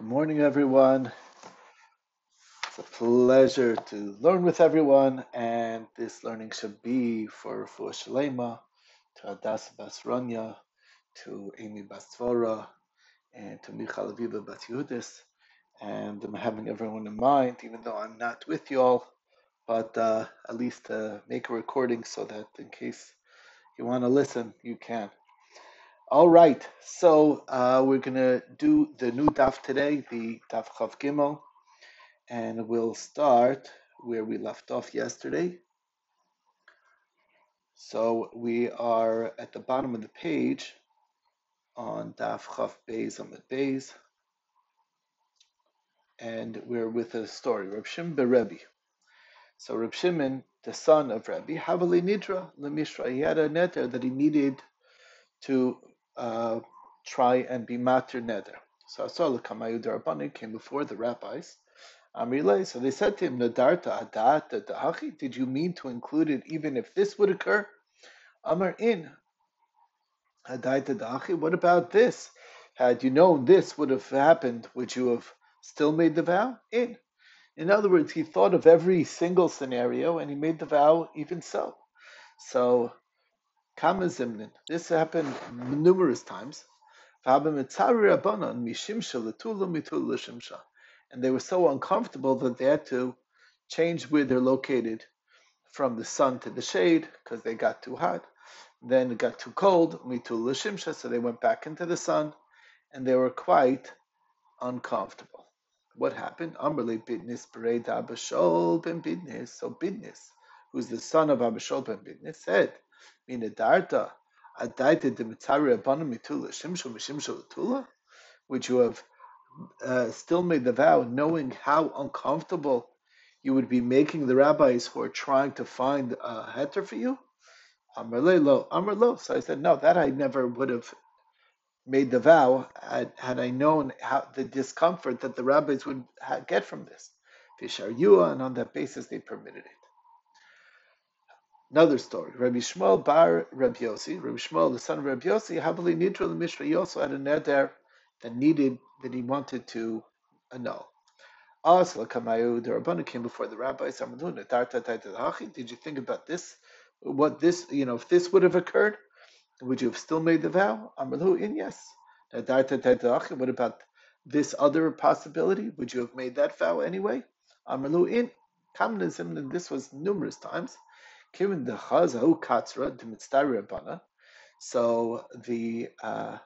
Good morning, everyone. It's a pleasure to learn with everyone, and this learning should be for Rufua Shalema, to Hadassah Basranya, to Amy Bastvora, and to Michal Aviva Bat Yehudis. And I'm having everyone in mind, even though I'm not with you all, but uh, at least to make a recording so that in case you want to listen, you can. All right, so uh, we're gonna do the new daf today, the daf Chav Gimel, and we'll start where we left off yesterday. So we are at the bottom of the page on daf Chav Beis Amid Beis, and we're with a story, Reb Shimon Berebi. So Reb Shimon, the son of Rebbe, Havali Nidra Lemishra, he had a neder that he needed to uh, try and be matir neder. So Asar Kamayu Darabani came before the rabbis. Amrile, so they said to him, Nadarta Adat Dahachi, did you mean to include it even if this would occur? Amar in Adaita Dahachi, what about this? Had you known this would have happened, would you have still made the vow? In. In other words, he thought of every single scenario and he made the vow even so. So This happened numerous times. And they were so uncomfortable that they had to change where they're located from the sun to the shade because they got too hot. Then it got too cold, so they went back into the sun, and they were quite uncomfortable. What happened? Amrli bidnis bereid Abishol ben bidnis. So bidnis, who's the son of Abishol ben bidnis, said, Minadarta, Adaita de Mitzari Abana Mitula, Shimshul Mishimshul Tula, which you have uh, still made the vow, knowing how uncomfortable you would be making the rabbis who are trying to find a heter for you? Amrle lo, Amrlo. So I said, no, that I never would have made the vow had, had I known how the discomfort that the rabbis would ha- get from this. Fishar Yua, and on that basis they permitted it. Another story. Rabbi Shmuel bar Rabbi Yossi, Rabbi Shmuel, the son of Rabbi Yossi, Habali Nidra the Mishra, he also had a neder that needed, that he wanted to annul. Asla Kamayu, the Rabbanu came before the rabbis, did you think about this? What this, you know, if this would have occurred, would you have still made the vow? Amalu, in yes. What about this other possibility? Would you have made that vow anyway? Amalu, in. This was numerous times. Given the chazahu katzra demitztari rabana, so the uh,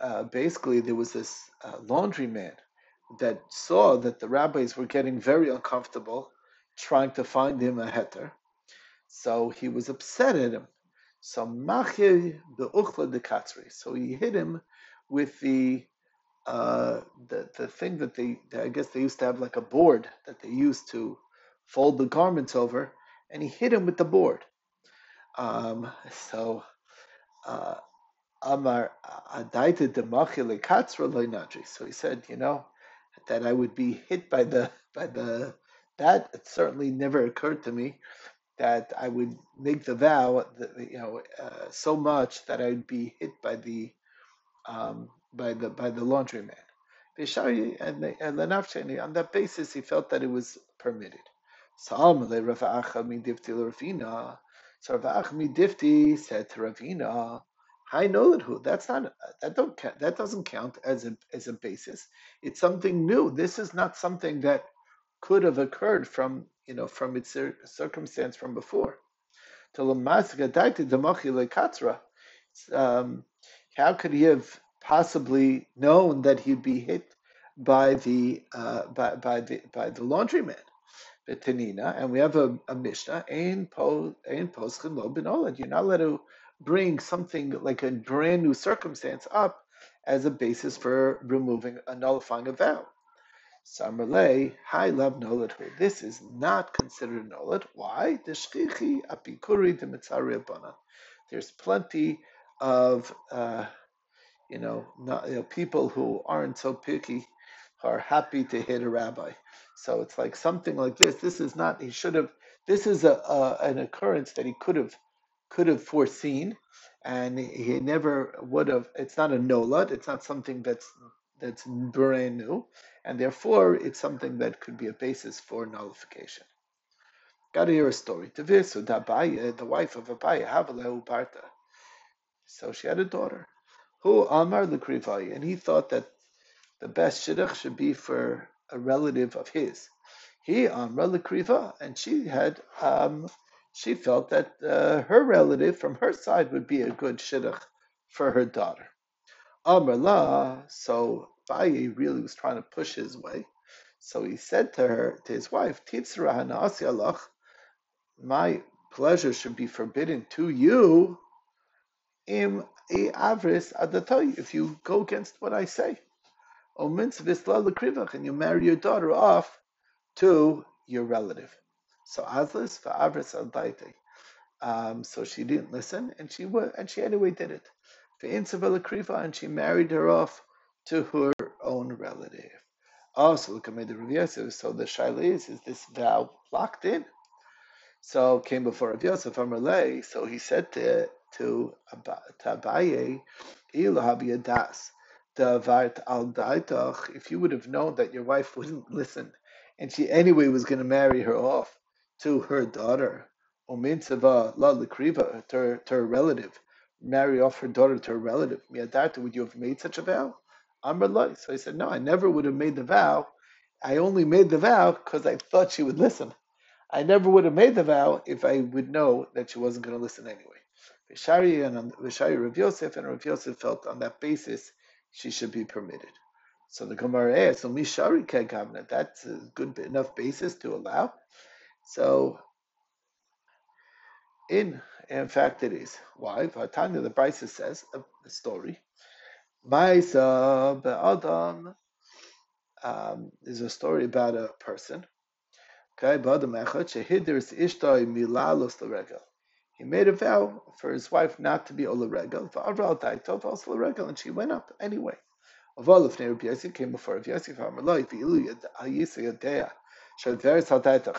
uh, basically there was this uh, laundryman that saw that the rabbis were getting very uncomfortable trying to find him a heter, so he was upset at him. So machir the de katzri, so he hit him with the uh, the the thing that they I guess they used to have like a board that they used to fold the garments over and he hit him with the board. Um, so uh, Amar Adaita Demachile Katzra Loinadri. So he said, you know, that I would be hit by the by the that it certainly never occurred to me that I would make the vow, that, you know, uh, so much that I would be hit by the um, by the by the laundryman. And, and on that basis, he felt that it was permitted. Salm le Ravacha mi difti Ravina. So Ravach mi difti said to Ravina, I know who. That's not that don't that doesn't count as a as a basis. It's something new. This is not something that could have occurred from you know from its circumstance from before. Um, how could he have possibly known that he'd be hit by the uh, by by the by the laundryman? Tanina, and we have a, a Mishnah, Ein Poschin Lo Benolad. You're not allowed to bring something like a brand new circumstance up as a basis for removing a nullifying a vow. Samarle, high love nolad. This is not considered nolad. Why? The shchichi apikuri de mitzari There's plenty of uh, you know, not, you know people who aren't so picky are happy to hit a rabbi. So it's like something like this. This is not. He should have. This is a, a an occurrence that he could have could have foreseen, and he never would have. It's not a nolad. It's not something that's that's brand new, and therefore it's something that could be a basis for nullification. Got to hear a story. Dabaya, the wife of Abaye, Havalehu Parta. So she had a daughter. Who Amar Lukrivai, and he thought that the best shidduch should be for a relative of his. He Amra Lakriva, and she had um, she felt that uh, her relative from her side would be a good shidduch for her daughter. Amr La, so Bayi really was trying to push his way. So he said to her, to his wife, Titzra my pleasure should be forbidden to you im avris adatoy if you go against what I say. And you marry your daughter off to your relative. So Azlis for avris. Um, so she didn't listen, and she would, and she anyway did it. For Kriva, and she married her off to her own relative. Also, look at the Rav So the shaila is: is this vow locked in? So came before Rav Yosef. So he said to to, to Abaye, das. Davart al daitach. If you would have known that your wife wouldn't listen, and she anyway was going to marry her off to her daughter, Omintzava la her, to her relative, marry off her daughter to her relative. Miadarta, would you have made such a vow? Amr So he said, No, I never would have made the vow. I only made the vow because I thought she would listen. I never would have made the vow if I would know that she wasn't going to listen anyway. Vishari and Vishari Rav Yosef, and Rav Yosef felt on that basis she should be permitted. So the Gemara asks, so Mishari Kegavna, that's a good enough basis to allow. So in in fact it is. Why? Vatanya the Brisa says a, a story. Maisa be'adam um, is a story about a person. Okay, be'adam echad shehidris ishtoi milalos l'regel. He made a vow for his wife not to be ola regel. V'avral daitov also regel, and she went up anyway. Aval if Rabbi Yossi came before Rabbi Yossi Amaloi v'ilu hayisa yodea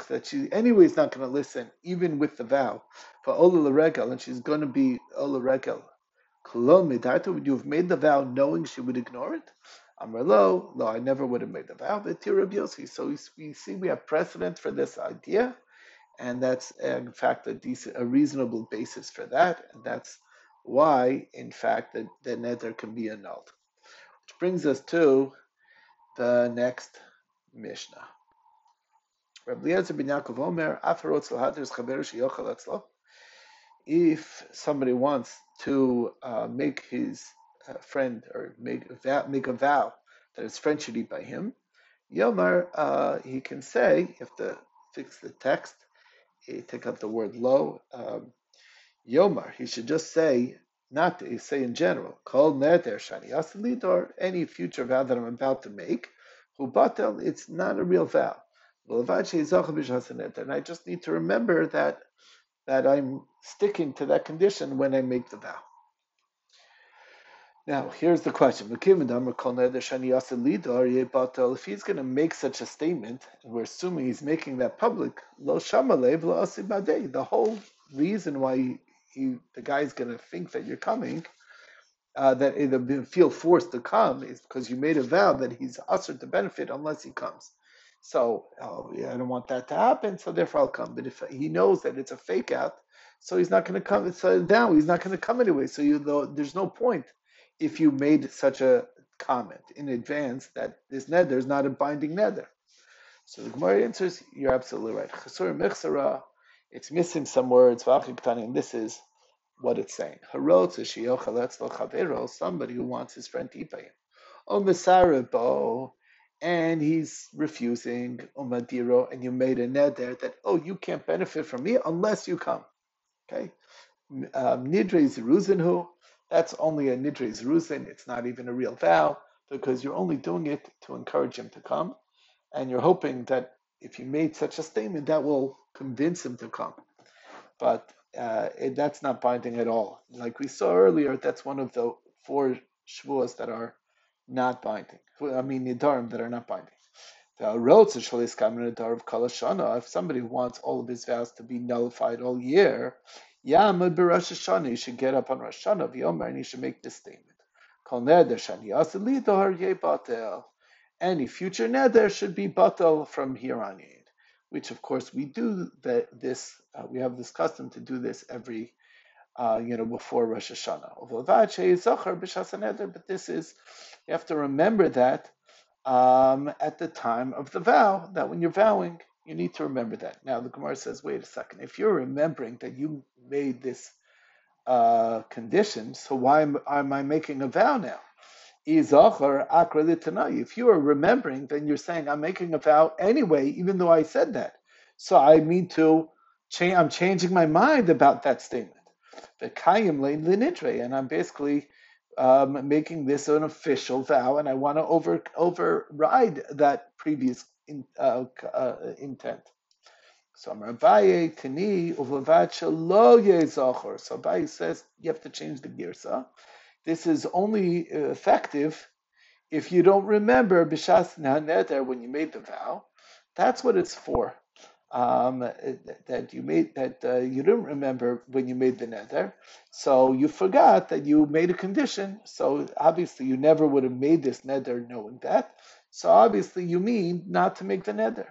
that she anyway is not going to listen even with the vow for ola regel, and she's going to be ola regel. Would you have made the vow knowing she would ignore it? Amrlo, no, I never would have made the vow. But Rabbi Yossi, so we see we have precedent for this idea and that's in fact a decent, a reasonable basis for that, and that's why, in fact, the, the neder can be annulled. Which brings us to the next Mishnah. If somebody wants to uh, make his uh, friend or make a, vow, make a vow that his friend should eat by him, Yomar, uh, he can say, have to fix the text, take out the word lo. Um, Yomar, he should just say, not to say in general, call neder shani asalit, or any future vow that I'm about to make, who it's not a real vow. And I just need to remember that that I'm sticking to that condition when I make the vow. Now, here's the question. If he's going to make such a statement, and we're assuming he's making that public, the whole reason why he, he, the guy's going to think that you're coming, uh, that either feel forced to come, is because you made a vow that he's ushered to benefit unless he comes. So, oh, yeah, I don't want that to happen, so therefore I'll come. But if he knows that it's a fake out, so he's not going to come. So now he's not going to come anyway. So you there's no point if you made such a comment in advance that this neder is not a binding neder. So the Gemara answers, you're absolutely right. It's missing some words, and this is what it's saying. Somebody who wants his friend to eat by him. O and he's refusing Umadiro, and you made a neder that, oh, you can't benefit from me unless you come. Okay? Um, Nidre Zeruzinhu, that's only a nidres rusin. It's not even a real vow because you're only doing it to encourage him to come, and you're hoping that if you made such a statement, that will convince him to come. But uh, it, that's not binding at all. Like we saw earlier, that's one of the four shvuas that are not binding. I mean, nidarim that are not binding. The roads of shaliskam nidar of kalashana. If somebody wants all of his vows to be nullified all year, Yamad Rosh Hashanah, you should get up on Rosh Hashanah, V'yomer, and you should make this statement. Kol neder shani ye batel. Any future neder should be batel from here on in. Which, of course, we do that. This uh, we have this custom to do this every, uh, you know, before Rosh Hashanah. But this is you have to remember that um, at the time of the vow. That when you're vowing, you need to remember that. Now the Gemara says, wait a second. If you're remembering that you made this uh, condition, so why am, am I making a vow now? If you are remembering, then you're saying I'm making a vow anyway, even though I said that. So I mean to change. I'm changing my mind about that statement. The and I'm basically um, making this an official vow, and I want to over override that previous in, uh, uh, intent. So Abaye Tini Uvavad Shalo. So Abaye says you have to change the girsa. This is only effective if you don't remember Bishas Neder when you made the vow. That's what it's for. Um, that you made that uh, you didn't remember when you made the neder, so you forgot that you made a condition. So obviously you never would have made this neder knowing that. So obviously you mean not to make the neder.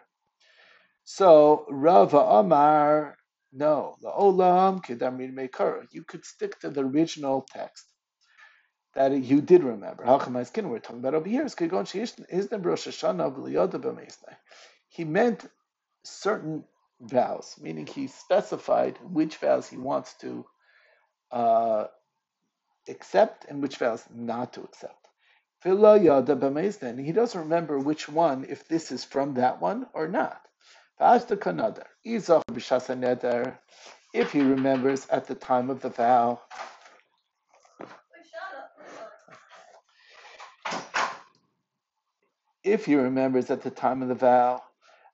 So Rava Amar, no, the Olam Kedamrin Meikara. You could stick to the original text that you did remember. Hachamazkin, we're talking about over here. He meant certain vows, meaning he specified which vows he wants to uh, accept and which vows not to accept. He doesn't remember which one, if this is from that one or not. If he remembers at the time of the vow, if he remembers at the time of the vow,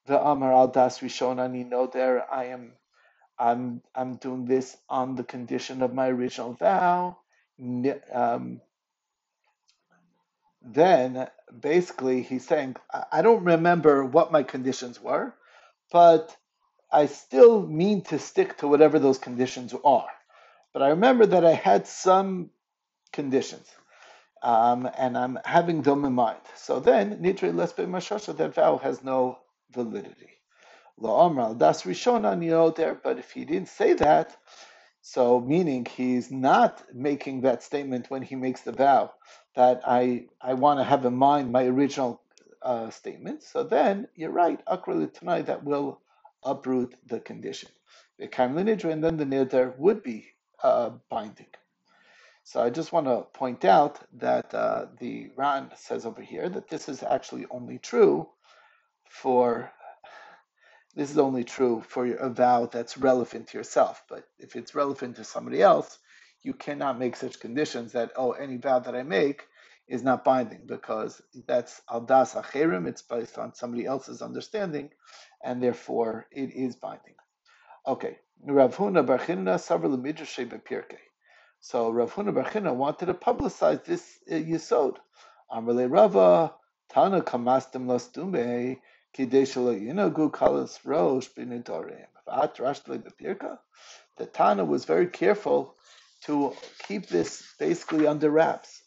the Amar al Das Rishonani know there I am I'm I'm doing this on the condition of my original vow. Um, then basically he's saying I don't remember what my conditions were, but I still mean to stick to whatever those conditions are. But I remember that I had some conditions, um, and I'm having them in mind. So then, nitre lesbe mashasha, that vow has no validity. Lo amral das rishona, you know there, but if he didn't say that, so meaning he's not making that statement when he makes the vow that I I want to have in mind my original uh, statement, so then you're right, akra tonight that will uproot the condition. The Lineage, and then the nidr would be uh, binding. So I just want to point out that uh, the Ran says over here that this is actually only true for this is only true for a vow that's relevant to yourself. But if it's relevant to somebody else, you cannot make such conditions that oh any vow that I make is not binding because that's aldas acherim. It's based on somebody else's understanding, and therefore it is binding. Okay, Rav Huna Bar Chinna. So Rav Huna Bar wanted to publicize this uh, yisod. Amrle Rava Tana Kamastim Lastume Kidei Shelo Yinagu Kalas Rosh Bepirka. The Tana was very careful to keep this basically under wraps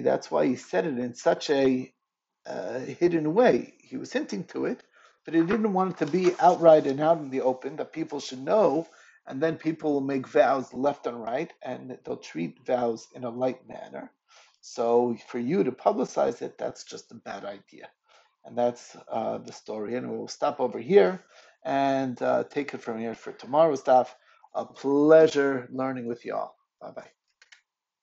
that's why he said it in such a uh, hidden way. He was hinting to it, but he didn't want it to be outright and out in the open that people should know, and then people will make vows left and right, and they'll treat vows in a light manner. So for you to publicize it, that's just a bad idea. And that's uh, the story. And we'll stop over here and uh, take it from here for tomorrow's stuff. A pleasure learning with y'all. Bye bye.